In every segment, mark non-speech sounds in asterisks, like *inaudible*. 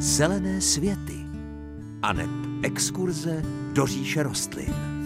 zelené světy aneb exkurze do říše rostlin.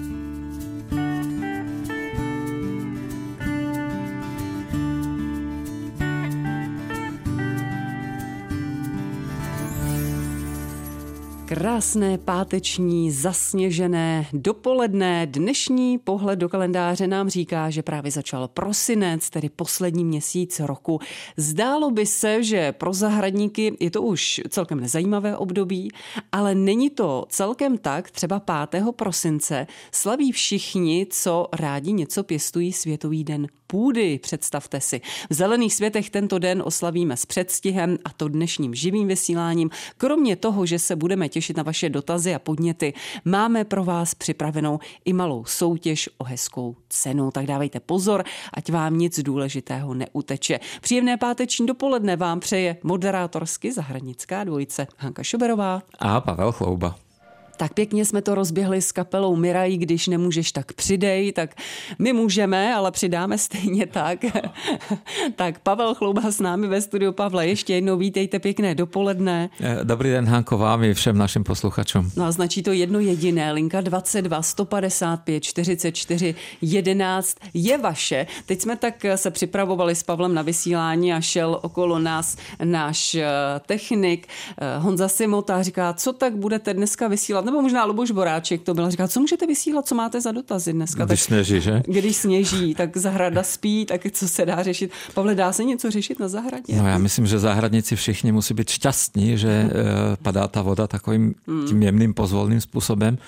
Krásné páteční, zasněžené dopoledne. Dnešní pohled do kalendáře nám říká, že právě začal prosinec, tedy poslední měsíc roku. Zdálo by se, že pro zahradníky je to už celkem nezajímavé období, ale není to celkem tak. Třeba 5. prosince slaví všichni, co rádi něco pěstují Světový den půdy, představte si. V Zelených světech tento den oslavíme s předstihem a to dnešním živým vysíláním. Kromě toho, že se budeme těšit na vaše dotazy a podněty, máme pro vás připravenou i malou soutěž o hezkou cenu. Tak dávejte pozor, ať vám nic důležitého neuteče. Příjemné páteční dopoledne vám přeje moderátorsky zahradnická dvojice Hanka Šoberová a Pavel Chlouba. Tak pěkně jsme to rozběhli s kapelou Mirají, když nemůžeš, tak přidej, tak my můžeme, ale přidáme stejně tak. *laughs* tak Pavel Chlouba s námi ve studiu. Pavle, ještě jednou vítejte, pěkné dopoledne. Eh, dobrý den, Hanko, vám i všem našim posluchačům. No a značí to jedno jediné, linka 22 155 44 11 je vaše. Teď jsme tak se připravovali s Pavlem na vysílání a šel okolo nás náš eh, technik eh, Honza Simota a říká, co tak budete dneska vysílat vysílat, nebo možná Luboš Boráček to byl, říká, co můžete vysílat, co máte za dotazy dneska. Když tak, sněží, že? Když sněží, tak zahrada spí, tak co se dá řešit. Pavle, dá se něco řešit na zahradě? No já myslím, že zahradníci všichni musí být šťastní, že uh, padá ta voda takovým hmm. tím jemným pozvolným způsobem.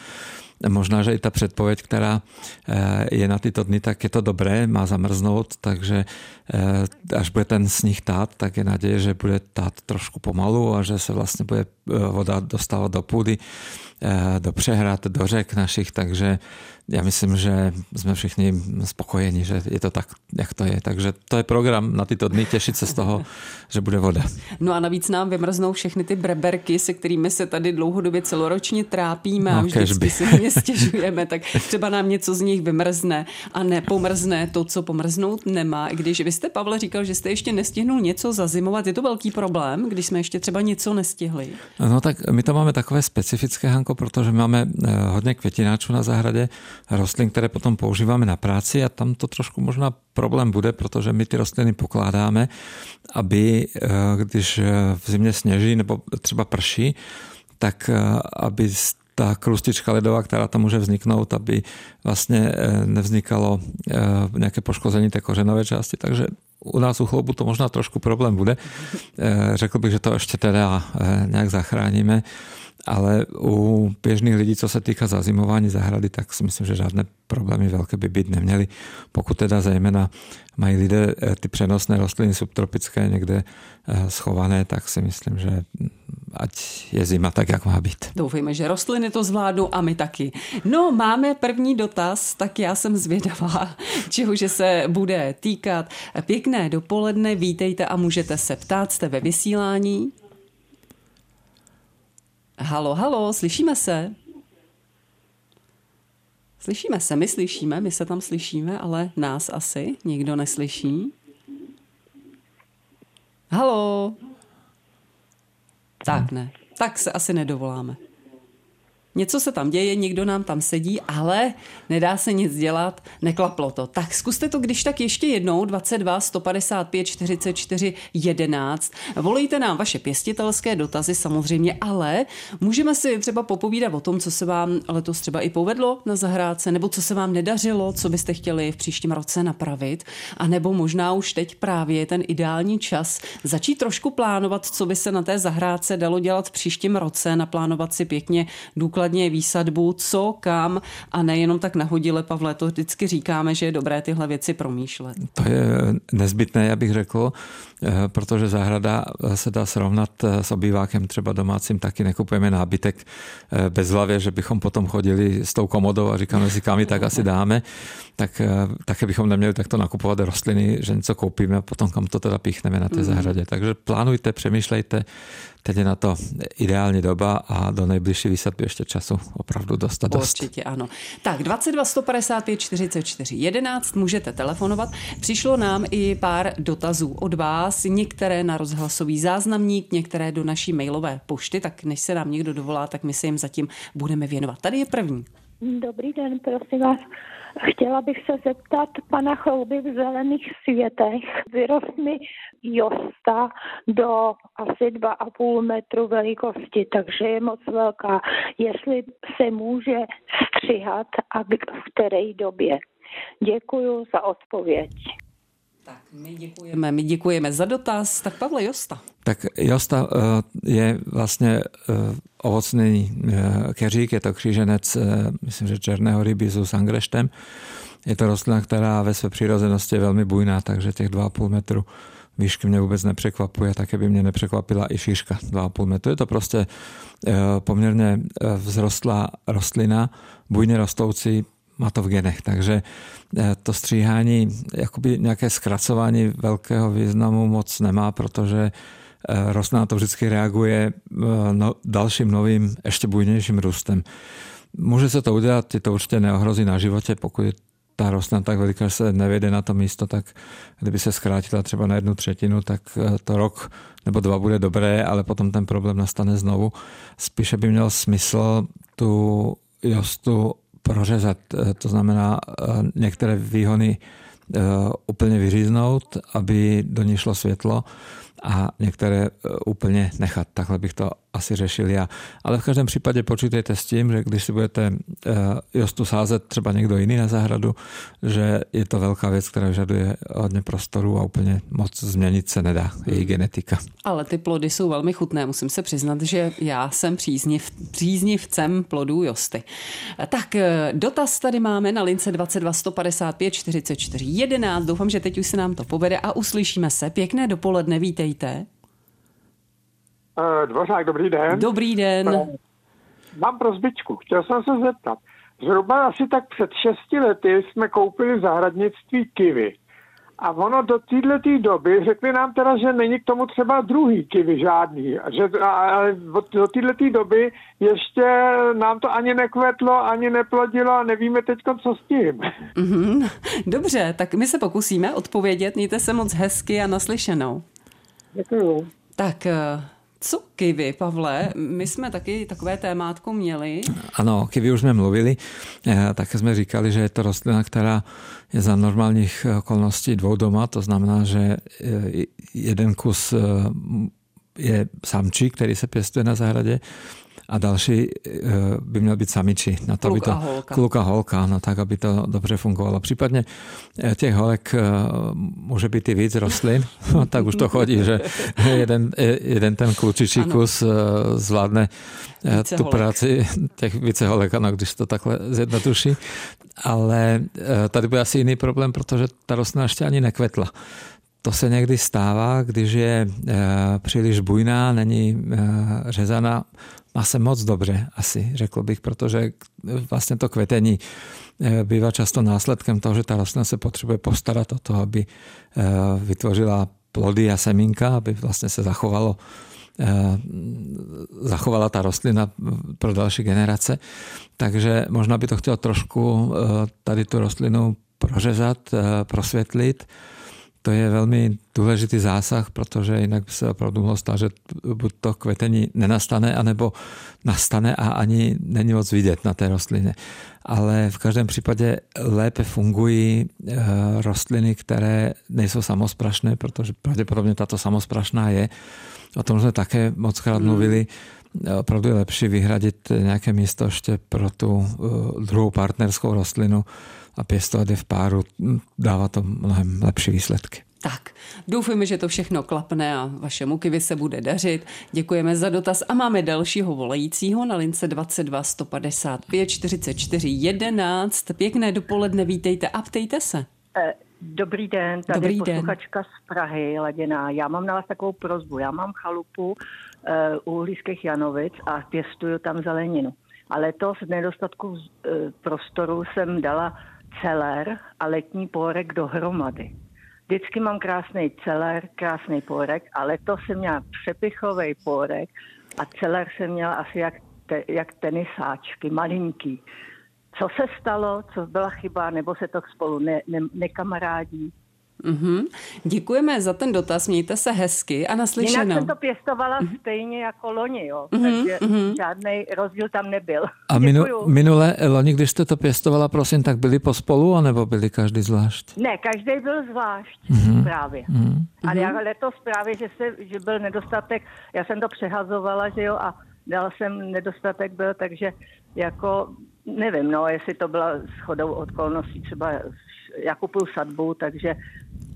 Možná, že i ta předpověď, která eh, je na tyto dny, tak je to dobré, má zamrznout, takže eh, až bude ten sníh tát, tak je naděje, že bude tát trošku pomalu a že se vlastně bude voda dostávat do půdy. Eh, do přehrad, do řek našich, takže já myslím, že jsme všichni spokojeni, že je to tak, jak to je. Takže to je program na tyto dny, těšit se z toho, že bude voda. No a navíc nám vymrznou všechny ty breberky, se kterými se tady dlouhodobě celoročně trápíme no, a vždycky si mě stěžujeme, tak třeba nám něco z nich vymrzne a nepomrzne to, co pomrznout nemá. I když vy jste, Pavle, říkal, že jste ještě nestihnul něco zazimovat, je to velký problém, když jsme ještě třeba něco nestihli? No tak my to máme takové specifické, Hanko, protože máme eh, hodně květináčů na zahradě, rostlin, které potom používáme na práci a tam to trošku možná problém bude, protože my ty rostliny pokládáme, aby eh, když eh, v zimě sněží nebo třeba prší, tak eh, aby ta krustička ledová, která tam může vzniknout, aby vlastně nevznikalo nějaké poškození té kořenové části. Takže u nás u chloubu to možná trošku problém bude. Řekl bych, že to ještě teda nějak zachráníme ale u běžných lidí, co se týká zazimování zahrady, tak si myslím, že žádné problémy velké by být neměly. Pokud teda zejména mají lidé eh, ty přenosné rostliny subtropické někde eh, schované, tak si myslím, že mm, ať je zima tak, jak má být. Doufejme, že rostliny to zvládnou a my taky. No, máme první dotaz, tak já jsem zvědavá, *laughs* čehože se bude týkat. Pěkné dopoledne, vítejte a můžete se ptát, jste ve vysílání. Halo, halo, slyšíme se? Slyšíme se, my slyšíme, my se tam slyšíme, ale nás asi nikdo neslyší. Halo? Tak ne, tak se asi nedovoláme. Něco se tam děje, někdo nám tam sedí, ale nedá se nic dělat, neklaplo to. Tak zkuste to když tak ještě jednou, 22 155 44 11. Volejte nám vaše pěstitelské dotazy samozřejmě, ale můžeme si třeba popovídat o tom, co se vám letos třeba i povedlo na zahrádce, nebo co se vám nedařilo, co byste chtěli v příštím roce napravit, a nebo možná už teď právě ten ideální čas začít trošku plánovat, co by se na té zahrádce dalo dělat v příštím roce, naplánovat si pěkně důkladně důkladně výsadbu, co, kam a nejenom tak nahodile, Pavle, to vždycky říkáme, že je dobré tyhle věci promýšlet. To je nezbytné, já bych řekl, protože zahrada se dá srovnat eh, s obývákem třeba domácím, taky nekupujeme nábytek eh, bez hlavě, že bychom potom chodili s tou komodou a říkáme si, kam ji tak asi dáme, tak také bychom neměli takto nakupovat rostliny, že něco koupíme a potom kam to teda píchneme na té mm. zahradě. Takže plánujte, přemýšlejte, teď je na to ideální doba a do nejbližší výsadby ještě čas času opravdu dostat dost. Určitě ano. Tak 22 155 44 11 můžete telefonovat. Přišlo nám i pár dotazů od vás, některé na rozhlasový záznamník, některé do naší mailové pošty, tak než se nám někdo dovolá, tak my se jim zatím budeme věnovat. Tady je první. Dobrý den, prosím vás. Chtěla bych se zeptat pana Chlouby v zelených světech. Vyrost mi josta do asi 2,5 metru velikosti, takže je moc velká. Jestli se může střihat a v které době. Děkuji za odpověď. Tak my děkujeme, my děkujeme za dotaz. Tak Pavle Josta. Tak Josta eh, je vlastně eh, ovocný eh, keřík, je to kříženec, myslím, že černého rybizu s angreštem. Je to rostlina, která ve své přirozenosti je velmi bujná, takže těch 2,5 metru výšky mě vůbec nepřekvapuje, také by mě nepřekvapila i šířka 2,5 metru. Je to prostě poměrně vzrostlá rostlina, bujně rostoucí, má to v genech, takže to stříhání, jakoby nějaké zkracování velkého významu moc nemá, protože Eh, rostlina to vždycky reaguje eh, no, dalším novým, ještě bujnějším růstem. Může se to udělat, je to určitě neohrozí na životě, pokud ta rostlina tak veliká, že se nevede na to místo, tak kdyby se zkrátila třeba na jednu třetinu, tak eh, to rok nebo dva bude dobré, ale potom ten problém nastane znovu. Spíše by měl smysl tu jostu prořezat, to znamená některé výhony úplně vyříznout, aby do ní šlo světlo a některé úplně nechat. Takhle bych to asi řešil já. Ale v každém případě počítejte s tím, že když si budete eh, Jostu sázet třeba někdo jiný na zahradu, že je to velká věc, která vyžaduje hodně prostoru a úplně moc změnit se nedá, její genetika. Ale ty plody jsou velmi chutné, musím se přiznat, že já jsem přízniv, příznivcem plodů Josty. Tak eh, dotaz tady máme na lince 22 155 44 11. Doufám, že teď už se nám to povede a uslyšíme se. Pěkné dopoledne, vítejte. Uh, Dvořák, dobrý den. Dobrý den. Uh, mám prozbičku. Chtěl jsem se zeptat. Zhruba asi tak před šesti lety jsme koupili zahradnictví kivy. A ono do této doby řekli nám teda, že není k tomu třeba druhý kivy žádný. Že, ale do této doby ještě nám to ani nekvetlo, ani neplodilo a nevíme teď, co s tím. Mm-hmm. Dobře, tak my se pokusíme odpovědět. Mějte se moc hezky a naslyšenou. Děkuju. Tak co kivy, Pavle? My jsme taky takové témátko měli. Ano, kivy už jsme mluvili. Eh, také jsme říkali, že je to rostlina, která je za normálních okolností dvou doma, to znamená, že eh, jeden kus eh, je samčí, který se pěstuje na zahradě a další eh, by měl být samiči. Na to, kluk aby to, a holka. Kluk a holka, no tak, aby to dobře fungovalo. Případně eh, těch holek eh, může být i víc rostlin, *laughs* no, tak už to chodí, že jeden, jeden ten klučičí kus zvládne více tu holek. práci těch více holek, ano, když to takhle zjednoduší. Ale tady bude asi jiný problém, protože ta rostlina ještě ani nekvetla. To se někdy stává, když je příliš bujná, není řezaná má se moc dobře, asi řekl bych, protože vlastně to kvetení eh, bývá často následkem toho, že ta rostlina se potřebuje postarat o to, aby eh, vytvořila plody a semínka, aby vlastně se zachovalo eh, zachovala ta rostlina pro další generace. Takže možná by to chtělo trošku tady tu rostlinu prořezat, prosvětlit, to je velmi důležitý zásah, protože jinak by se opravdu mohlo stát, že buď to kvetení nenastane, anebo nastane a ani není moc vidět na té rostlině. Ale v každém případě lépe fungují eh, rostliny, které nejsou samosprašné, protože pravděpodobně tato samosprašná je. O tom jsme také moc krát hmm. mluvili. Opravdu je lepší vyhradit nějaké místo ještě pro tu eh, druhou partnerskou rostlinu, a pěstovat je v páru, dává to mnohem lepší výsledky. Tak, doufujeme, že to všechno klapne a vašemu kivy se bude dařit. Děkujeme za dotaz a máme dalšího volajícího na lince 22 155 44 11. Pěkné dopoledne, vítejte a ptejte se. Eh, dobrý den, tady Dobrý posluchačka den. z Prahy, Laděná. Já mám na vás takovou prozbu. Já mám chalupu uh, u Hlízkých Janovic a pěstuju tam zeleninu. Ale to z nedostatku uh, prostoru jsem dala celer a letní pórek dohromady. Vždycky mám krásný celer, krásný pórek, ale to jsem měla přepichový pórek a celer jsem měla asi jak te, jak tenisáčky, malinký. Co se stalo, co byla chyba, nebo se to spolu ne, ne, nekamarádí? Mm-hmm. Děkujeme za ten dotaz, mějte se hezky a naslyšenou. Jinak jsem to pěstovala mm-hmm. stejně jako loni, jo, mm-hmm. takže mm-hmm. žádný rozdíl tam nebyl. A minu, minule loni, když jste to pěstovala, prosím, tak byli pospolu, anebo byli každý zvlášť? Ne, každý byl zvlášť mm-hmm. právě. Mm-hmm. Ale já letos právě, že, se, že byl nedostatek, já jsem to přehazovala, že jo, a dala jsem nedostatek byl, takže jako nevím, no, jestli to byla shodou okolností, třeba já kupuju sadbu, takže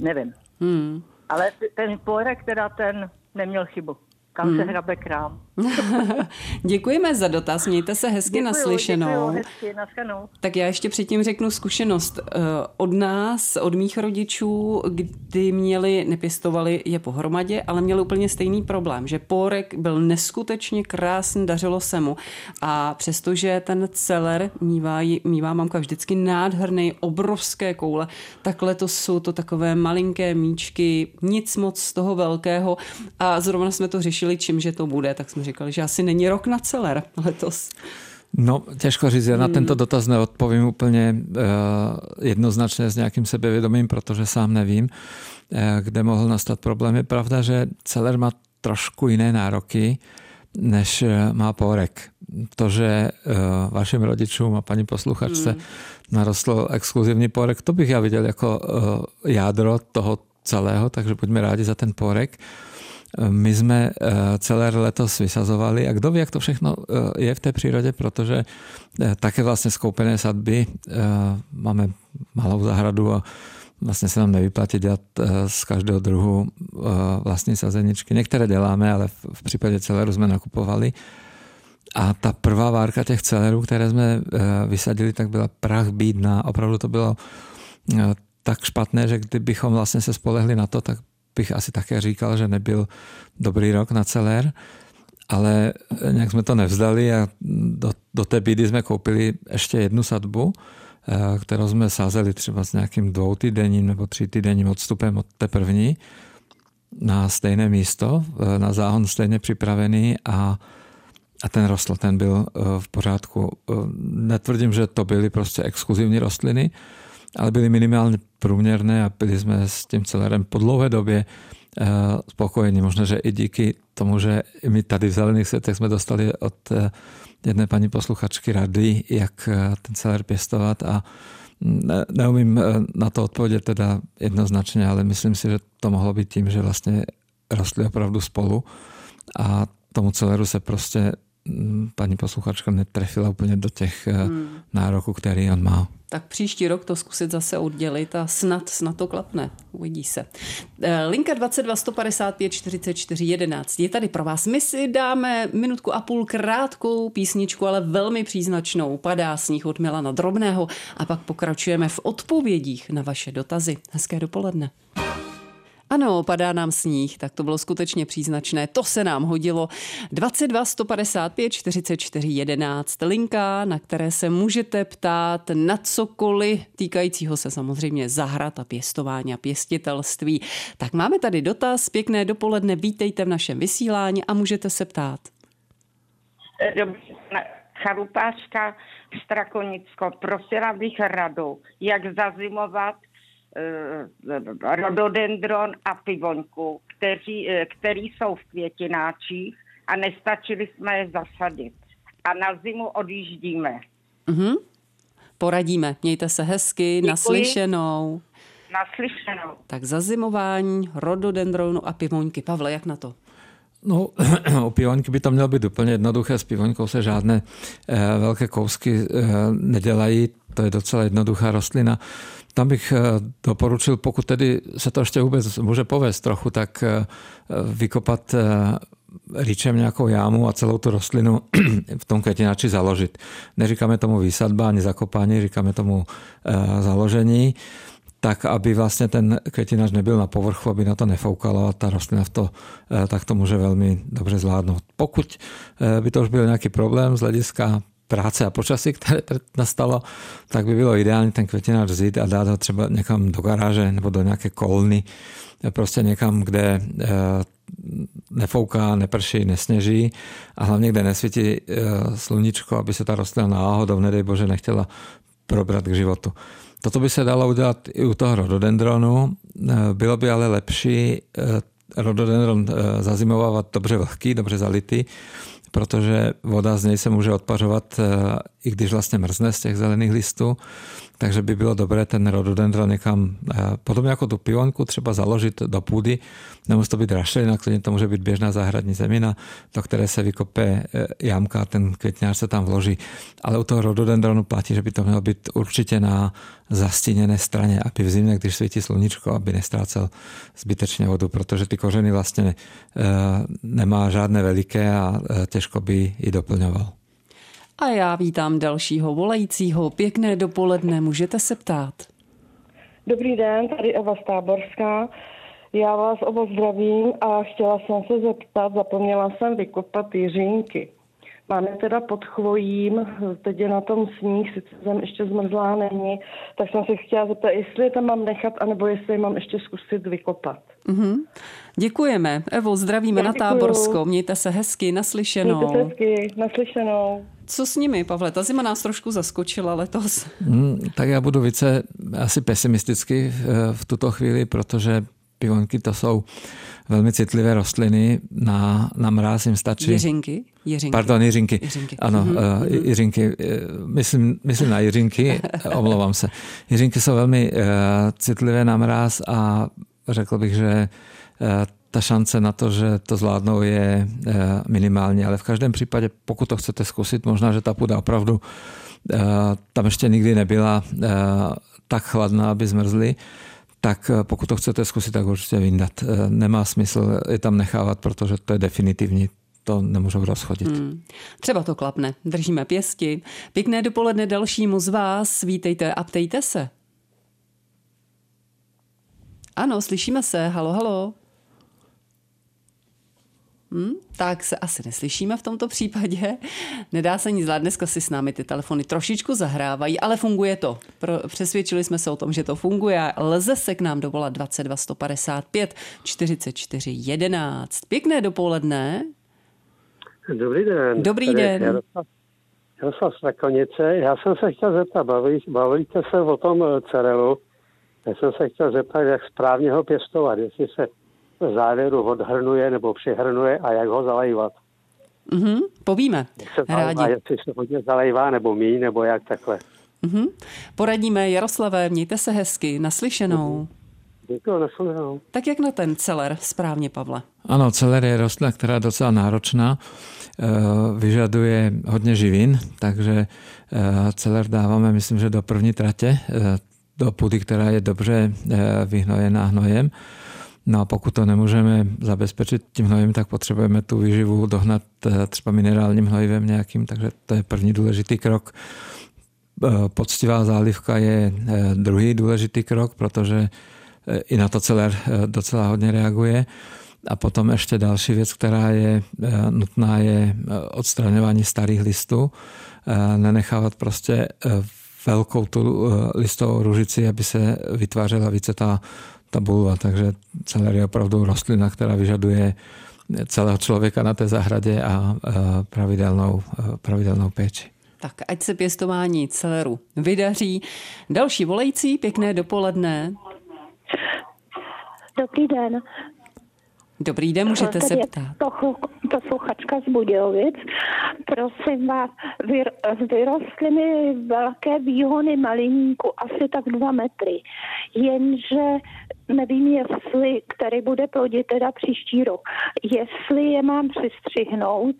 nevím. Hmm. Ale ten porek teda ten neměl chybu. Kam hmm. se hrabe krám. *laughs* Děkujeme za dotaz, mějte se hezky děkuju, naslyšenou. Děkuju, hezky, tak já ještě předtím řeknu zkušenost eh, od nás, od mých rodičů, kdy měli, nepěstovali je pohromadě, ale měli úplně stejný problém, že pórek byl neskutečně krásný, dařilo se mu. A přestože ten celer mívá, mívá mamka vždycky nádherný, obrovské koule, tak letos jsou to takové malinké míčky, nic moc z toho velkého. A zrovna jsme to řešili, čím že to bude, tak jsme říkali, že asi není rok na celer letos. No, těžko říct, já na hmm. tento dotaz neodpovím úplně uh, jednoznačně s nějakým sebevědomím, protože sám nevím, uh, kde mohl nastat problém. Je pravda, že celer má trošku jiné nároky, než uh, má porek. To, že uh, vašim rodičům a paní posluchačce hmm. narostl exkluzivní porek, to bych já viděl jako uh, jádro toho celého, takže buďme rádi za ten porek. Uh, my jsme eh, celé letos vysazovali a kdo ví, jak to všechno eh, je v té přírodě, protože eh, také vlastně skoupené sadby máme malou zahradu a vlastně se nám nevyplatí dělat z každého druhu vlastní sazeničky. Některé děláme, ale v případě celeru jsme nakupovali. A ta prvá várka těch celerů, které jsme vysadili, tak byla prach bídná. Opravdu to bylo tak špatné, že kdybychom vlastně se spolehli na to, tak bych asi také říkal, že nebyl dobrý rok na celér, ale nějak jsme to nevzdali a do, do té bídy jsme koupili ještě jednu sadbu, eh, kterou jsme sázeli třeba s nějakým dvou týdenním nebo tři týdenním odstupem od té první na stejné místo, eh, na záhon stejně připravený a, a ten rostl, ten byl eh, v pořádku. Netvrdím, že to byly prostě exkluzivní rostliny, ale byly minimálně průměrné a byli jsme s tím celerem po dlouhé době eh, spokojení. Možná, že i díky tomu, že my tady v Zelených světech jsme dostali od eh, jedné paní posluchačky rady, jak eh, ten celer pěstovat a ne, neumím na to odpovědět teda jednoznačně, ale myslím si, že to mohlo být tím, že vlastně rostli opravdu spolu a tomu celeru se prostě mm, paní posluchačka netrefila úplně do těch hmm. nároků, který on má tak příští rok to zkusit zase oddělit a snad, snad to klapne. Uvidí se. Eh, linka 22 155 44 11 je tady pro vás. My si dáme minutku a půl krátkou písničku, ale velmi příznačnou. Padá sníh od Milana Drobného a pak pokračujeme v odpovědích na vaše dotazy. Hezké dopoledne. Ano, padá nám sníh, tak to bylo skutečně příznačné. To se nám hodilo. 22 155 44 11 linka, na které se můžete ptát na cokoliv týkajícího se samozřejmě zahrad a pěstování a pěstitelství. Tak máme tady dotaz, pěkné dopoledne, vítejte v našem vysílání a můžete se ptát. Dobrý, chalupářka Strakonicko, prosila bych radu, jak zazimovat rododendron a pivoňku, kteří, eh, který jsou v květináčích a nestačili jsme je zasadit. A na zimu odjíždíme. Mm-hmm. Poradíme. Mějte se hezky, Děkuji. naslyšenou. Naslyšenou. Tak zazimování rododendronu a pivoňky. Pavle, jak na to? No, *clears throat* u pivoňky by to mělo být úplně jednoduché. S pivoňkou se žádné eh, velké kousky eh, nedělají. To je docela jednoduchá rostlina. Tam bych eh, doporučil, pokud tedy se to ještě vůbec může povést trochu, tak eh, vykopat eh, ričem nějakou jámu a celou tu rostlinu *clears throat* v tom květináči založit. Neříkáme tomu výsadba ani zakopání, říkáme tomu založení tak aby vlastně ten květinář nebyl na povrchu, aby na to nefoukalo a ta rostlina v to, tak to může velmi dobře zvládnout. Pokud by to už byl nějaký problém z hlediska práce a počasí, které nastalo, tak by bylo ideální ten květinář vzít a dát ho třeba někam do garáže nebo do nějaké kolny, prostě někam, kde eh, nefouká, neprší, nesněží a hlavně kde nesvítí sluníčko, aby se ta rostlina náhodou, nedej bože, nechtěla probrat k životu. Toto by se dalo udělat i u toho rododendronu. Bylo by ale lepší rododendron zazimovávat dobře vlhký, dobře zalitý, protože voda z něj se může odpařovat, i když vlastně mrzne z těch zelených listů takže by bylo dobré ten rododendron někam, eh, podobně jako tu pivonku, třeba založit do půdy. Nemusí to být rašelina, klidně to může být běžná zahradní zemina, do které se vykope eh, jamka ten květňář se tam vloží. Ale u toho rododendronu platí, že by to mělo být určitě na zastíněné straně, aby v zimě, když svítí sluníčko, aby nestrácel zbytečně vodu, protože ty kořeny vlastně eh, nemá žádné veliké a těžko by ji doplňoval. A já vítám dalšího volajícího. Pěkné dopoledne, můžete se ptát. Dobrý den, tady Eva Stáborská. Já vás oba zdravím a chtěla jsem se zeptat, zapomněla jsem vykopat jiřinky. Máme teda pod chvojím, teď je na tom sníh, sice zem ještě zmrzlá není, tak jsem se chtěla zeptat, jestli je tam mám nechat, anebo jestli je mám ještě zkusit vykopat. Mm-hmm. Děkujeme. Evo, zdravíme Já na Táborsko. Mějte se hezky, naslyšenou. Mějte se hezky, naslyšenou. Co s nimi, Pavle? Ta zima nás trošku zaskočila letos. Hmm, tak já budu více asi pesimisticky v, v tuto chvíli, protože pivonky to jsou velmi citlivé rostliny. Na, na mráz jim stačí... Jiřinky? Jiřinky. Pardon, jiřinky. jiřinky. Ano, mm-hmm. uh, jiřinky. Myslím, myslím na jiřinky, *laughs* omlouvám se. Jiřinky jsou velmi uh, citlivé na mráz a řekl bych, že uh, ta šance na to, že to zvládnou, je minimální. Ale v každém případě, pokud to chcete zkusit, možná, že ta půda opravdu tam ještě nikdy nebyla tak chladná, aby zmrzly, tak eh, pokud to chcete zkusit, tak určitě vyndat. Eh, nemá smysl je tam nechávat, protože to je definitivní to nemůžou rozchodit. Hmm. Třeba to klapne. Držíme pěsti. Pěkné dopoledne dalšímu z vás. Vítejte a ptejte se. Ano, slyšíme se. Halo, halo. Hmm, tak se asi neslyšíme v tomto případě. Nedá se nic zvládnout, dneska si s námi ty telefony trošičku zahrávají, ale funguje to. Pro, přesvědčili jsme se o tom, že to funguje. Lze se k nám dovolat 22 155 44 11. Pěkné dopoledne. Dobrý den. Dobrý den. Jaroslav, Jaroslav Strakonice. Já jsem se chtěl zeptat, baví, bavíte se o tom eh, cerelu. Já jsem se chtěl zeptat, jak správně ho pěstovat, jestli se v závěru odhrnuje nebo přihrnuje a jak ho zalejvat. Mm-hmm, povíme. Jak se zalejvá, jestli se hodně zalejvá nebo mí, nebo jak takhle. Mm-hmm. Poradíme Jaroslavé, mějte se hezky, naslyšenou. Mm-hmm. Děkuji, naslyšenou. Tak jak na ten celer správně, Pavle? Ano, celer je rostlina, která je docela náročná, eh, vyžaduje hodně živin, takže eh, celer dáváme, myslím, že do první tratě, eh, do půdy, která je dobře vyhnojená hnojem. No a pokud to nemůžeme zabezpečit tím hnojivem, tak potřebujeme tu výživu dohnat eh, třeba minerálním hnojivem nějakým, takže to je první důležitý krok. Eh, poctivá zálivka je eh, druhý důležitý krok, protože i na to celé docela hodně reaguje. A potom ještě další věc, která je nutná, je odstraňování starých listů. Nenechávat prostě velkou tu listovou ružici, aby se vytvářela více ta ta bulva. Takže celer je opravdu rostlina, která vyžaduje celého člověka na té zahradě a pravidelnou, pravidelnou péči. Tak ať se pěstování celeru vydaří. Další volající, pěkné dopoledne. Dobrý den. Dobrý den, můžete se ptát. Posluchačka z Budějovic. Prosím vás, vyr, vyrostly mi velké výhony maliníku, asi tak dva metry. Jenže nevím, jestli, který bude plodit teda příští rok, jestli je mám přistřihnout,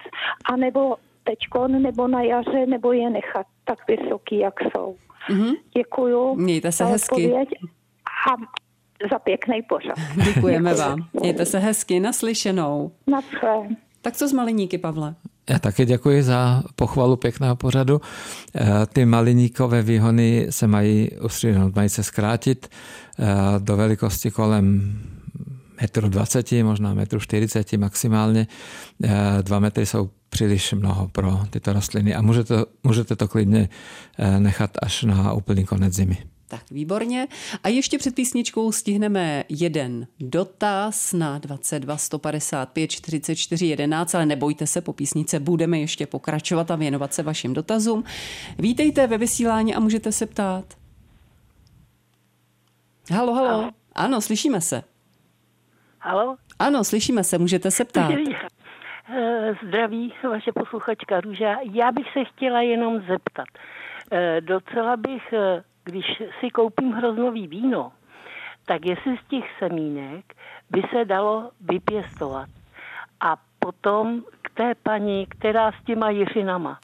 anebo teďkon, nebo na jaře, nebo je nechat tak vysoký, jak jsou. Mm-hmm. Děkuju. Mějte se hezky. A za pěkný pořad. *laughs* Děkujeme Děkuji. vám. Mějte se hezky, naslyšenou. Naschle. Tak co s maliníky, Pavle? Já také děkuji za pochvalu pěkného pořadu. Eh, ty maliníkové výhony se mají ustříhnout, mají se zkrátit eh, do velikosti kolem metru 20, možná metru 40 maximálně. Eh, dva metry jsou příliš mnoho pro tyto rostliny a můžete, můžete to klidně nechat až na úplný konec zimy. Tak výborně. A ještě před písničkou stihneme jeden dotaz na 22 155 44 11, ale nebojte se, po písnice budeme ještě pokračovat a věnovat se vašim dotazům. Vítejte ve vysílání a můžete se ptát. Halo, halo. Ano, slyšíme se. Halo? Ano, slyšíme se, můžete se ptát. Eh, zdraví, vaše posluchačka Růža. Já bych se chtěla jenom zeptat. Eh, docela bych, eh, když si koupím hroznový víno, tak jestli z těch semínek by se dalo vypěstovat. A potom k té paní, která s těma jiřinama.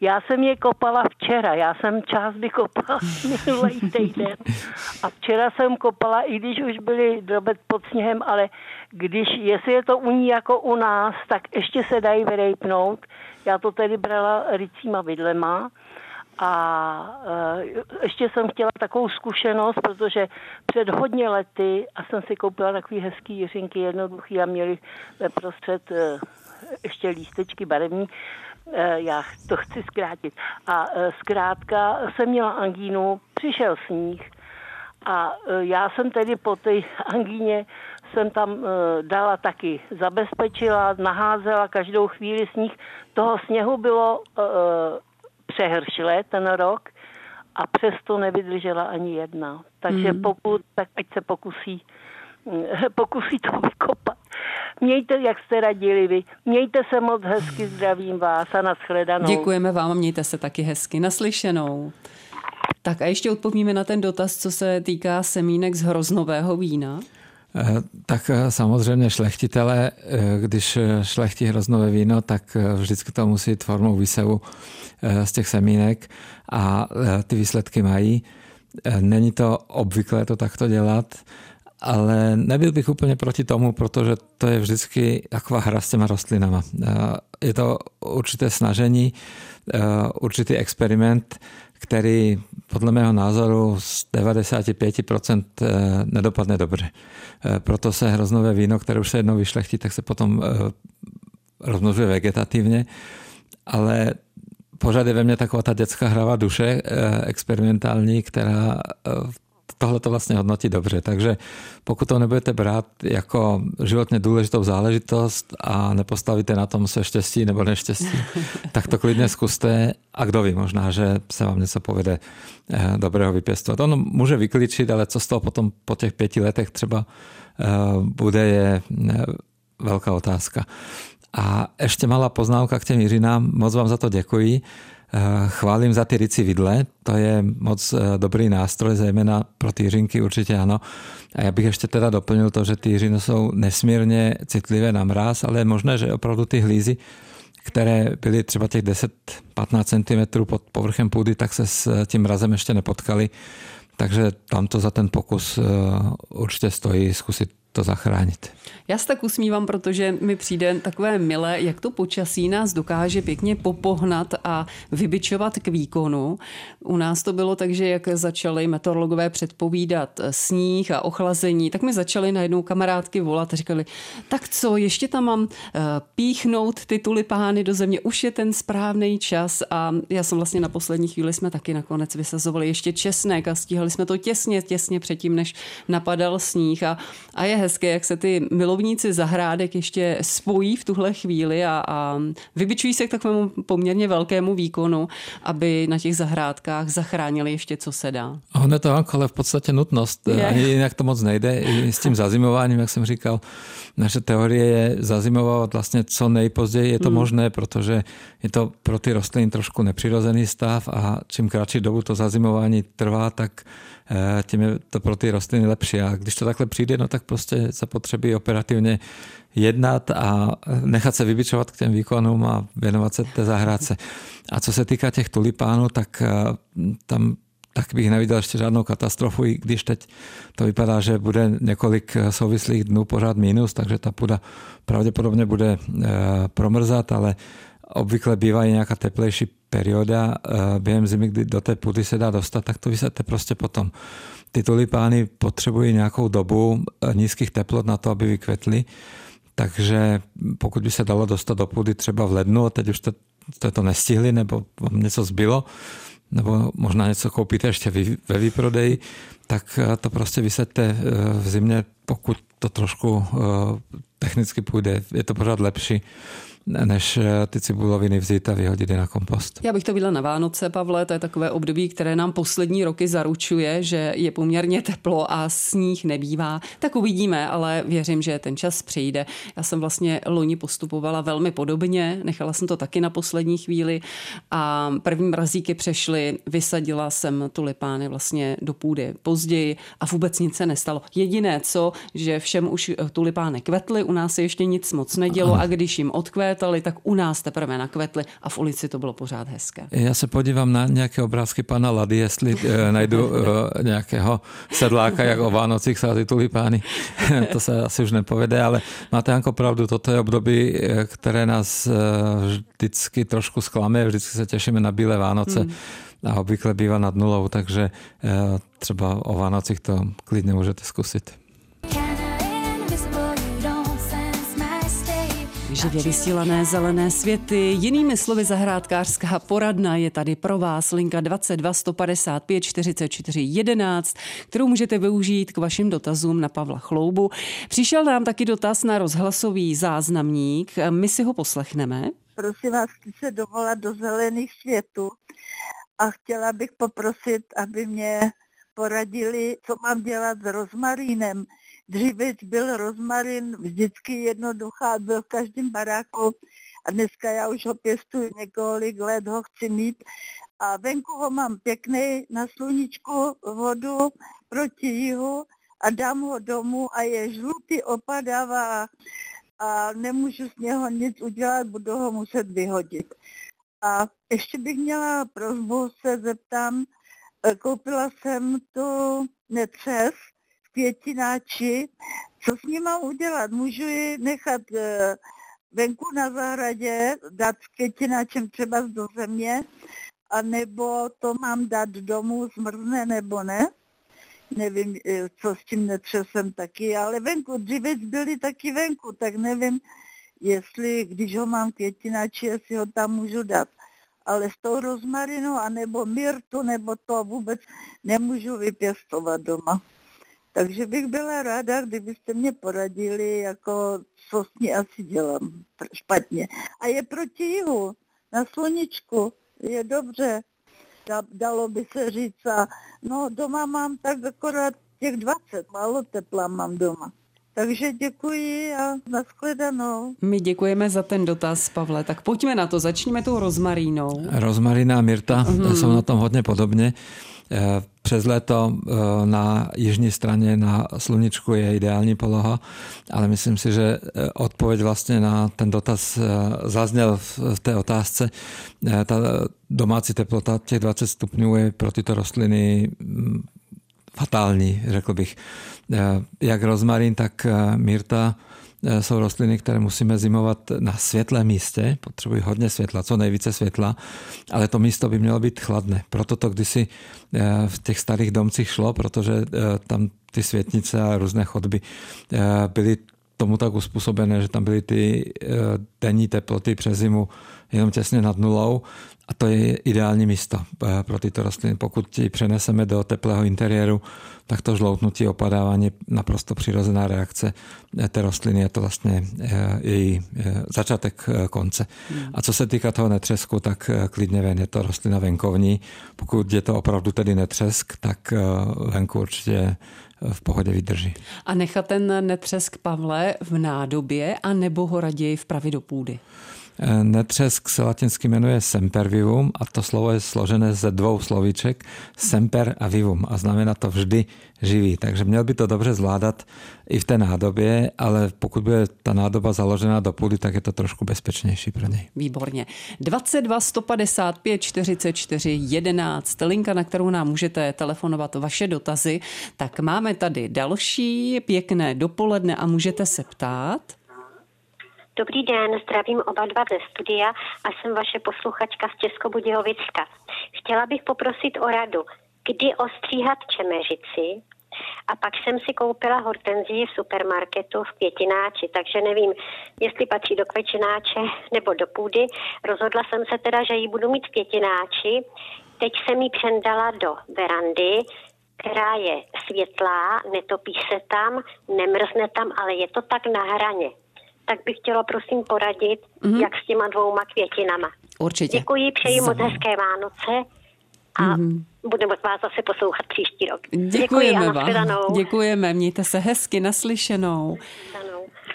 Já jsem je kopala včera, já jsem část vykopala *laughs* minulý týden. A včera jsem kopala, i když už byly drobet pod sněhem, ale když, jestli je to u ní jako u nás, tak ještě se dají vyrejpnout. Já to tedy brala rycíma vidlema. A uh, ještě jsem chtěla takovou zkušenost, protože před hodně lety a jsem si koupila takový hezký jiřinky, jednoduchý a měli ve prostřed uh, ještě lístečky barevní, Eh, já to chci zkrátit. A eh, zkrátka jsem měla angínu, přišel sníh a eh, já jsem tedy po té angíně jsem tam dala taky, zabezpečila, naházela každou chvíli sníh. Toho sněhu bylo přehršle ten rok a přesto nevydržela ani jedna. Takže mm. pokud, tak ať se pokusí, *laughs* pokusí to vykopat. Mějte, jak jste radili vy. Mějte se moc hezky, zdravím vás a nashledanou. Děkujeme vám, mějte se taky hezky. Naslyšenou. Tak a ještě odpovíme na ten dotaz, co se týká semínek z hroznového vína. Eh, tak eh, samozřejmě šlechtitele, eh, když šlechtí hroznové víno, tak vždycky to musí jít formou výsevu z těch semínek a ty výsledky mají. Není to obvyklé to takto dělat ale nebyl bych úplně proti tomu, protože to je vždycky taková hra s těma rostlinama. Je to určité snažení, určitý experiment, který podle mého názoru z 95% nedopadne dobře. Proto se hroznové víno, které už se jednou vyšlechtí, tak se potom rozmnožuje vegetativně, ale pořád je ve mně taková ta dětská hravá duše experimentální, která tohle to vlastně hodnotí dobře. Takže pokud to nebudete brát jako životně důležitou záležitost a nepostavíte na tom se štěstí nebo neštěstí, *laughs* tak to klidně zkuste a kdo ví, možná, že se vám něco povede eh, dobrého vypěstovat. Ono může vykličit, ale co z toho potom po těch pěti letech třeba eh, bude, je eh, velká otázka. A ještě malá poznámka k těm Jiřinám. Moc vám za to děkuji. Eh, chválím za ty rici vidle, to je moc eh, dobrý nástroj, zejména pro ty jiřinky určitě ano. A já bych ještě teda doplnil to, že ty jiřiny jsou nesmírně citlivé na mráz, ale je možné, že opravdu ty hlízy, které byly třeba těch 10-15 cm pod povrchem půdy, tak se s tím mrazem ještě nepotkali. Takže tam to za ten pokus eh, určitě stojí zkusit to zachránit. Já se tak usmívám, protože mi přijde takové milé, jak to počasí nás dokáže pěkně popohnat a vybičovat k výkonu. U nás to bylo tak, že jak začali meteorologové předpovídat sníh a ochlazení, tak mi začaly najednou kamarádky volat a říkali, tak co, ještě tam mám eh, píchnout ty tulipány do země, už je ten správný čas a já jsem vlastně na poslední chvíli jsme taky nakonec vysazovali ještě česnek a stíhali jsme to těsně, těsně předtím, než napadal sníh a, a je hezké, jak se ty milovníci zahrádek ještě spojí v tuhle chvíli a, a vybičují se k takovému poměrně velkému výkonu, aby na těch zahrádkách zachránili ještě, co se dá. Ono je to ale v podstatě nutnost. Je. Ani jinak to moc nejde. I s tím zazimováním, jak jsem říkal, naše teorie je zazimovat vlastně co nejpozději je to hmm. možné, protože je to pro ty rostliny trošku nepřirozený stav a čím kratší dobu to zazimování trvá, tak Eh, tím je to pro ty rostliny lepší. A když to takhle přijde, no tak prostě zapotřebí operativně jednat a nechat se vybičovat k těm výkonům a věnovat se té zahrádce. A co se týká těch tulipánů, tak eh, tam tak bych neviděl ještě žádnou katastrofu, i když teď to vypadá, že bude několik souvislých dnů pořád minus, takže ta půda pravděpodobně bude eh, promrzat, ale obvykle bývá i nějaká teplejší perioda eh, během zimy, kdy do té půdy se dá dostat, tak to vysete prostě potom. Ty tulipány potřebují nějakou dobu eh, nízkých teplot na to, aby vykvetly, takže pokud by se dalo dostat do půdy třeba v lednu a teď už jste, jste to nestihli nebo vám něco zbylo, nebo možná něco koupíte ještě ve výprodeji, tak to prostě vysaďte v zimě, pokud to trošku technicky půjde, je to pořád lepší než eh, ty cibuloviny vzít a vyhodit je na kompost. Já bych to viděla na Vánoce, Pavle, to je takové období, které nám poslední roky zaručuje, že je poměrně teplo a sníh nebývá. Tak uvidíme, ale věřím, že ten čas přijde. Já jsem vlastně loni postupovala velmi podobně, nechala jsem to taky na poslední chvíli a první mrazíky přešly, vysadila jsem tulipány vlastně do půdy později a vůbec nic se nestalo. Jediné co, že všem už tulipány kvetly, u nás se ještě nic moc nedělo a když jim odkvét, nakvetali, tak u nás teprve nakvetly a v ulici to bylo pořád hezké. Já se podívám na nějaké obrázky pana Lady, jestli e, najdu e, nějakého sedláka, jak o Vánocích sází tulipány. *laughs* to se asi už nepovede, ale máte jako pravdu, toto je období, eh, které nás e, vždycky trošku zklame, vždycky se těšíme na bílé Vánoce. Hmm a obvykle bývá nad nulou, takže třeba o Vánocích to klidně můžete zkusit. Živě vysílané zelené světy, jinými slovy zahrádkářská poradna je tady pro vás linka 22 155 44 11, kterou můžete využít k vašim dotazům na Pavla Chloubu. Přišel nám taky dotaz na rozhlasový záznamník, my si ho poslechneme. Prosím vás, chci se dovolat do zelených světů a chtěla bych poprosit, aby mě poradili, co mám dělat s rozmarínem Dříve byl rozmarin vždycky jednoduchá, byl v každém baráku a dneska já už ho pěstuji několik let, ho chci mít a venku ho mám pěkný na sluníčku vodu proti jihu a dám ho domů a je žlutý, opadává a nemůžu z něho nic udělat, budu ho muset vyhodit. A ještě bych měla prozbu, se zeptám, e, koupila jsem tu netřes, květináči, co s mám udělat? Můžu ji nechat eh, venku na zahradě, dát s květináčem třeba do země, anebo to mám dát domů, zmrzne nebo ne? Nevím, eh, co s tím netřesem taky, ale venku, dříve byli taky venku, tak nevím, jestli, když ho mám květináči, jestli ho tam můžu dát. Ale s tou rozmarinou, anebo myrtu, nebo to vůbec nemůžu vypěstovat doma. Takže bych byla ráda, kdybyste mě poradili, jako co s ní asi dělám špatně. A je proti jihu, na sluníčku, je dobře, da, dalo by se říct. A no doma mám tak akorát těch 20, málo tepla mám doma. Takže děkuji a nashledanou. My děkujeme za ten dotaz, Pavle. Tak pojďme na to, začněme tou rozmarínou. Rozmarina a Mirta mm. jsou na tom hodně podobně. Eh, přes léto eh, na jižní straně na sluníčku je ideální poloha, ale myslím si, že eh, odpověď vlastně na ten dotaz zazněl v té otázce. Ta domácí teplota těch 20 stupňů je pro tyto rostliny mm, fatální, řekl bych. Jak rozmarín, tak myrta Eh, jsou rostliny, které musíme zimovat na světlém místě, potřebují hodně světla, co nejvíce světla, ale to místo by mělo být chladné. Proto to kdysi eh, v těch starých domcích šlo, protože eh, tam ty světnice a různé chodby byly tomu tak uspůsobené, že tam byly ty denní teploty přes zimu jenom těsně nad nulou a to je ideální místo pro tyto rostliny. Pokud ji přeneseme do teplého interiéru, tak to žloutnutí, opadávání naprosto přirozená reakce té rostliny. Je to vlastně eh, její eh, začátek eh, konce. Hmm. A co se týká toho netřesku, tak klidně ven, je to rostlina venkovní. Pokud je to opravdu tedy netřesk, tak venku určitě v pohodě vydrží. A nechat ten netřesk Pavle v nádobě a nebo ho raději vpravit do půdy? Netřesk se latinsky jmenuje sempervivum a to slovo je složené ze dvou slovíček semper a vivum a znamená to vždy živý. Takže měl by to dobře zvládat i v té nádobě, ale pokud bude ta nádoba založená do půdy, tak je to trošku bezpečnější pro něj. Výborně. 22 155 44 11, linka, na kterou nám můžete telefonovat vaše dotazy. Tak máme tady další pěkné dopoledne a můžete se ptát. Dobrý den, zdravím oba dva ze studia a jsem vaše posluchačka z Českobudějovicka. Chtěla bych poprosit o radu, kdy ostříhat čemeřici, a pak jsem si koupila hortenzii v supermarketu v květináči, takže nevím, jestli patří do květináče nebo do půdy. Rozhodla jsem se teda, že ji budu mít v květináči. teď jsem ji přendala do verandy, která je světlá, netopí se tam, nemrzne tam, ale je to tak na hraně. Tak bych chtěla prosím poradit, mm-hmm. jak s těma dvouma květinama. Určitě. Děkuji, přeji moc hezké Vánoce a mm-hmm. budeme vás zase poslouchat příští rok. Děkujeme Děkuji vám. Děkujeme, mějte se hezky naslyšenou.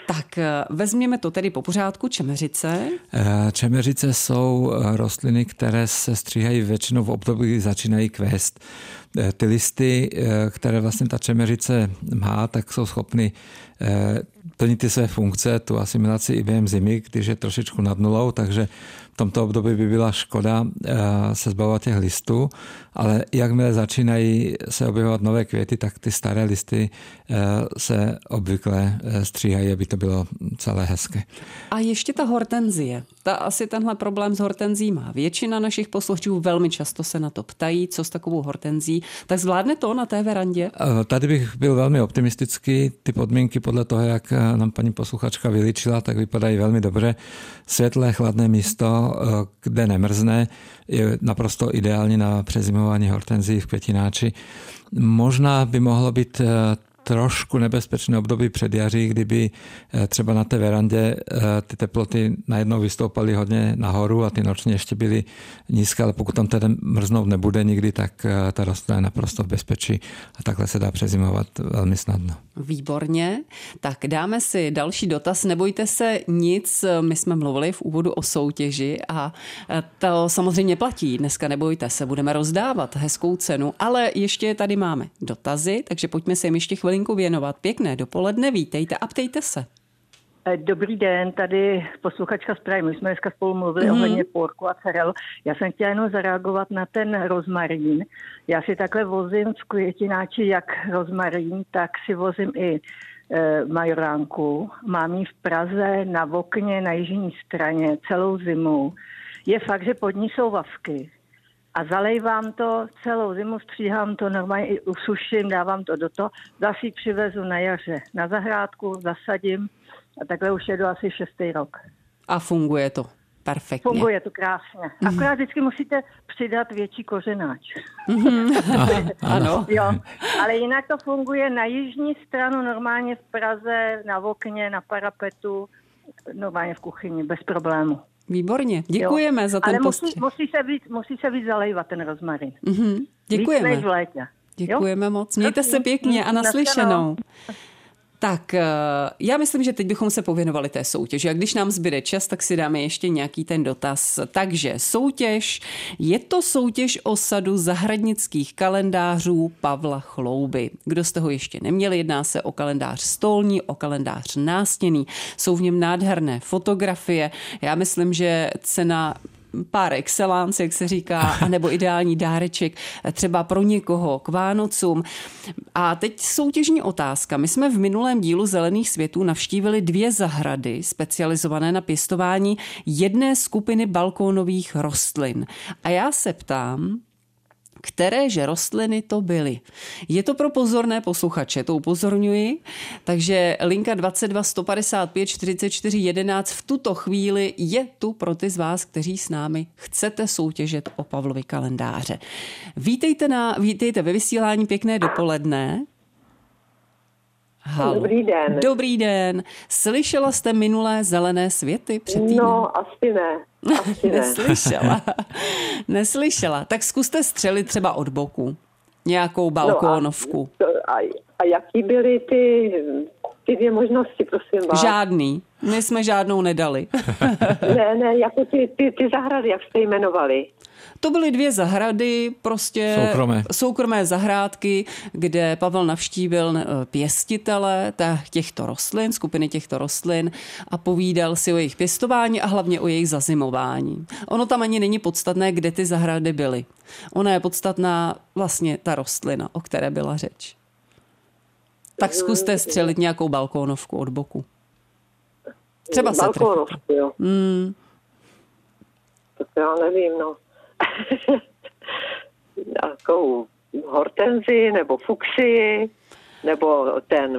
Tak eh, vezměme to tedy po pořádku, čemeřice. Eh, čemeřice jsou eh, rostliny, které se stříhají většinou v období, kdy začínají kvést. Ty listy, které vlastně ta čemeřice má, tak jsou schopny plnit ty své funkce, tu asimilaci i během zimy, když je trošičku nad nulou, takže v tomto období by byla škoda se zbavovat těch listů, ale jakmile začínají se objevovat nové květy, tak ty staré listy se obvykle stříhají, aby to bylo celé hezké. A ještě ta hortenzie. Ta asi tenhle problém s hortenzí má. Většina našich posluchačů velmi často se na to ptají, co s takovou hortenzí. Tak zvládne to na té verandě? Tady bych byl velmi optimistický. Ty podmínky podle toho, jak nám paní posluchačka vyličila, tak vypadají velmi dobře. Světlé, chladné místo, kde nemrzne, je naprosto ideální na prezimování hortenzí v květináči. Možná by mohlo být trošku nebezpečné období před jaří, kdyby eh, třeba na té verandě eh, ty teploty najednou vystoupaly hodně nahoru a ty noční ještě byly nízké, ale pokud tam tedy mrznout nebude nikdy, tak eh, ta rostlina je naprosto v bezpečí a takhle se dá přezimovat velmi snadno. Výborně. Tak dáme si další dotaz. Nebojte se nic, my jsme mluvili v úvodu o soutěži a to samozřejmě platí. Dneska nebojte se, budeme rozdávat hezkou cenu, ale ještě tady máme dotazy, takže pojďme se jim ještě chvíli chvilinku věnovat. Pěkné dopoledne, vítejte a ptejte se. Eh, dobrý den, tady posluchačka z Prahy. My jsme dneska spolu mluvili mm-hmm. ohledně porku a cerel. Já jsem chtěla jenom zareagovat na ten rozmarín. Já si takhle vozím v květináči jak rozmarín, tak si vozím i e, majoránku. Mám ji v Praze na okně na jižní straně celou zimu. Je fakt, že pod ní jsou vavky a zalejvám to celou zimu, stříhám to normálně i usuším, dávám to do toho, zase ji přivezu na jaře na zahrádku, zasadím a takhle už jedu asi šestý rok. A funguje to perfektně. Funguje to krásně. Mm. Akorát vždycky musíte přidat větší kořenáč. *laughs* Mm. *laughs* ano. jo. Ale jinak to funguje na jižní stranu, normálně v Praze, na okně, na parapetu, normálně v kuchyni, bez problému. Výborně, děkujeme jo. za ten Ale postřeh. musí, musí, se víc, musí se víc zalejvat ten rozmarin. Mm-hmm. Děkujeme. Víc než v létě. Děkujeme jo? moc. Mějte se pěkně a naslyšenou. Tak eh, já myslím, že teď bychom se pověnovali té soutěži. A když nám zbyde čas, tak si dáme ještě nějaký ten dotaz. Takže soutěž, je to soutěž o sadu zahradnických kalendářů Pavla Chlouby. Kdo z toho ještě neměli, jedná se o kalendář stolní, o kalendář nástěný. Jsou v něm nádherné fotografie. Já myslím, že cena par excellence, jak se říká, *laughs* anebo ideální dáreček třeba pro někoho k Vánocům. A teď soutěžní otázka. My jsme v minulém dílu Zelených světů navštívili dvě zahrady specializované na pěstování jedné skupiny balkónových rostlin. A já se ptám, které že rostliny to byly. Je to pro pozorné posluchače, to upozorňuji, takže linka 22 155 44 11 v tuto chvíli je tu pro ty z vás, kteří s námi chcete soutěžit o Pavlovi kalendáře. Vítejte, na, vítejte ve vysílání pěkné dopoledne. Halo. Dobrý den. Dobrý den. Slyšela jste minulé zelené světy před týdnem? No, asi ne. Asi *laughs* ne. Neslyšela. *laughs* Neslyšela. Tak zkuste střelit třeba od boku. Nějakou balkónovku. No a, a, a jaký byly ty, ty dvě možnosti, prosím vás? Žádný. My jsme žádnou nedali. *laughs* ne, ne, jako ty, ty, ty zahrady, jak jste jmenovali. To byly dvě zahrady, prostě soukromé, soukromé zahrádky, kde Pavel navštívil eh, pěstitele těchto rostlin, skupiny těchto rostlin a povídal si o jejich pěstování a hlavně o jejich zazimování. Ono tam ani není podstatné, kde ty zahrady byly. Ona je podstatná vlastně ta rostlina, o které byla řeč. Tak zkuste střelit nějakou balkónovku od boku. Třeba se Balkónovku, jo. Hmm. Tak já nevím, no. *laughs* nějakou hortenzi nebo fuxii, nebo ten,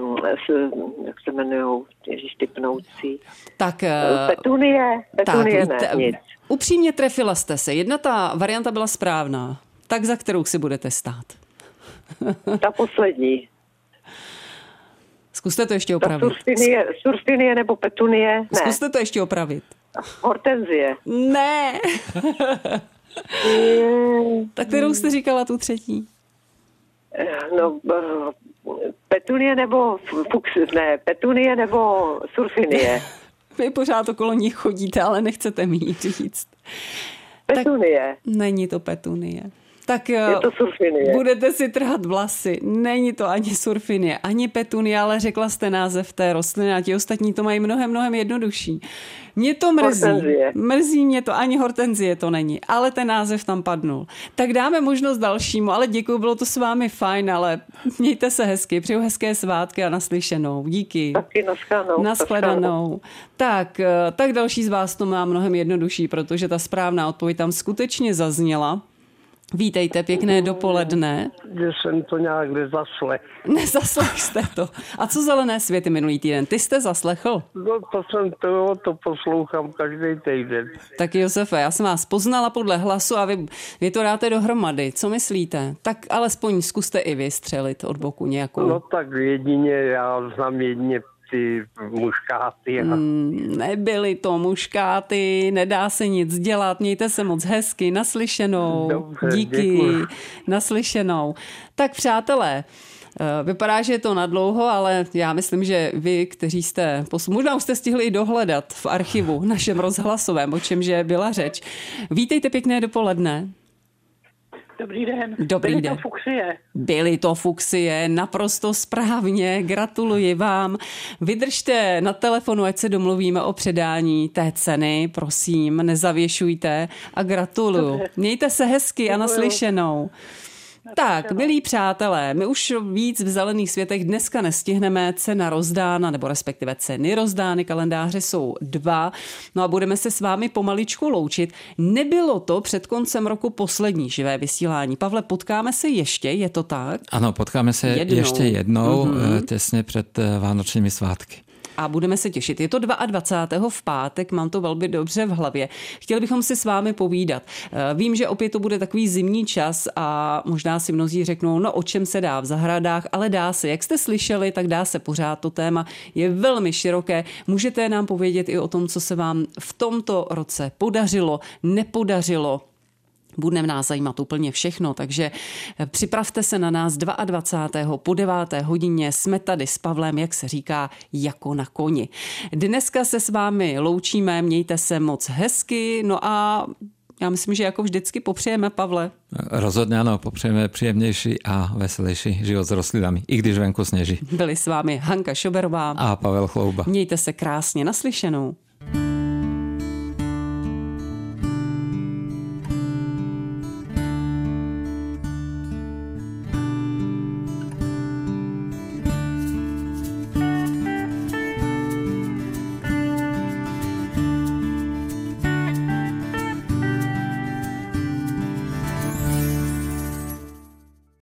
jak se jmenují, ježiš, ty pnoucí. Tak, petunie, petunie tak, ne, nic. Upřímně trefila jste se. Jedna ta varianta byla správná. Tak za kterou si budete stát? *laughs* Ta poslední. Zkuste to ještě opravit. Ta surfinie, surfinie nebo petunie? Ne. Zkuste to ještě opravit. Hortenzie. Ne. *laughs* *laughs* tak kterou jste říkala tu třetí? No, eh, petunie nebo fux, ne, petunie nebo surfinie. *laughs* Vy pořád okolo nich chodíte, ale nechcete mi jí říct. Petunie. Tak není to petunie. Tak je to surfinie. budete si trhat vlasy. Není to ani surfinie, ani petunie, ale řekla jste název té rostliny a ti ostatní to mají mnohem, mnohem jednodušší. Mě to mrzí. Hortenzie. Mrzí mě to, ani hortenzie to není, ale ten název tam padnul. Tak dáme možnost dalšímu, ale děkuji, bylo to s vámi fajn, ale mějte se hezky, přeju hezké svátky a naslyšenou. Díky. Taky naschledanou. Naschledanou. Tak, eh, tak další z vás to má mnohem jednodušší, protože ta správná odpověď tam skutečně zazněla. Vítejte, pěkné dopoledne. Že jsem to nějak nezaslech. *laughs* Nezaslech jste to. A co zelené světy minulý týden? Ty jste zaslechl? No to jsem to, to poslouchám každý týden. Tak Josefe, já jsem vás poznala podle hlasu a vy, vy to dáte dohromady. Co myslíte? Tak alespoň zkuste i vy střelit od boku nějakou. No tak jedině, já znám jedině ty muškáty. A... Mm, nebyly to muškáty, nedá se nic dělat, mějte se moc hezky, naslyšenou. Dobře, Díky, děkuji. naslyšenou. Tak přátelé, eh, Vypadá, že je to nadlouho, ale já myslím, že vy, kteří jste, možná už jste stihli i dohledat v archivu našem rozhlasovém, o čemže byla řeč. Vítejte pěkné dopoledne. Dobrý den. Dobrý Byly den. to fuchsie. Byly to fuxie, naprosto správně, gratuluji vám. Vydržte na telefonu, ať se domluvíme o předání té ceny, prosím, nezavěšujte a gratuluju. Dobře. Mějte se hezky a Děkuju. naslyšenou. Tak, milí přátelé, my už víc v zelených světech dneska nestihneme. Cena rozdána, nebo respektive ceny rozdány, kalendáře jsou dva. No a budeme se s vámi pomaličku loučit. Nebylo to před koncem roku poslední živé vysílání. Pavle, potkáme se ještě, je to tak? Ano, potkáme se Jednou. ještě jednou, Mhm. mm-hmm. těsně před eh, Vánočními svátky. A budeme se těšit. Je to 22. v pátek, mám to velmi dobře v hlavě. Chtěli bychom si s vámi povídat. Eh, Vím, že opět to bude takový zimní čas a možná si mnozí řeknou, no o čem se dá v zahradách, ale dá se. Jak jste slyšeli, tak dá se pořád. To téma je velmi široké. Můžete nám povědět i o tom, co se vám v tomto roce podařilo, nepodařilo, bude nás zajímat úplně všechno, takže eh, připravte se na nás 22. po 9. hodině. Jsme tady s Pavlem, jak se říká, jako na koni. Dneska se s vámi loučíme, mějte se moc hezky, no a já myslím, že jako vždycky popřejeme, Pavle. Rozhodně ano, popřejeme příjemnější a veselější život s rostlinami, i když venku sněží. Byli s vámi Hanka Šoberová. A Pavel Chlouba. Mějte se krásně naslyšenou.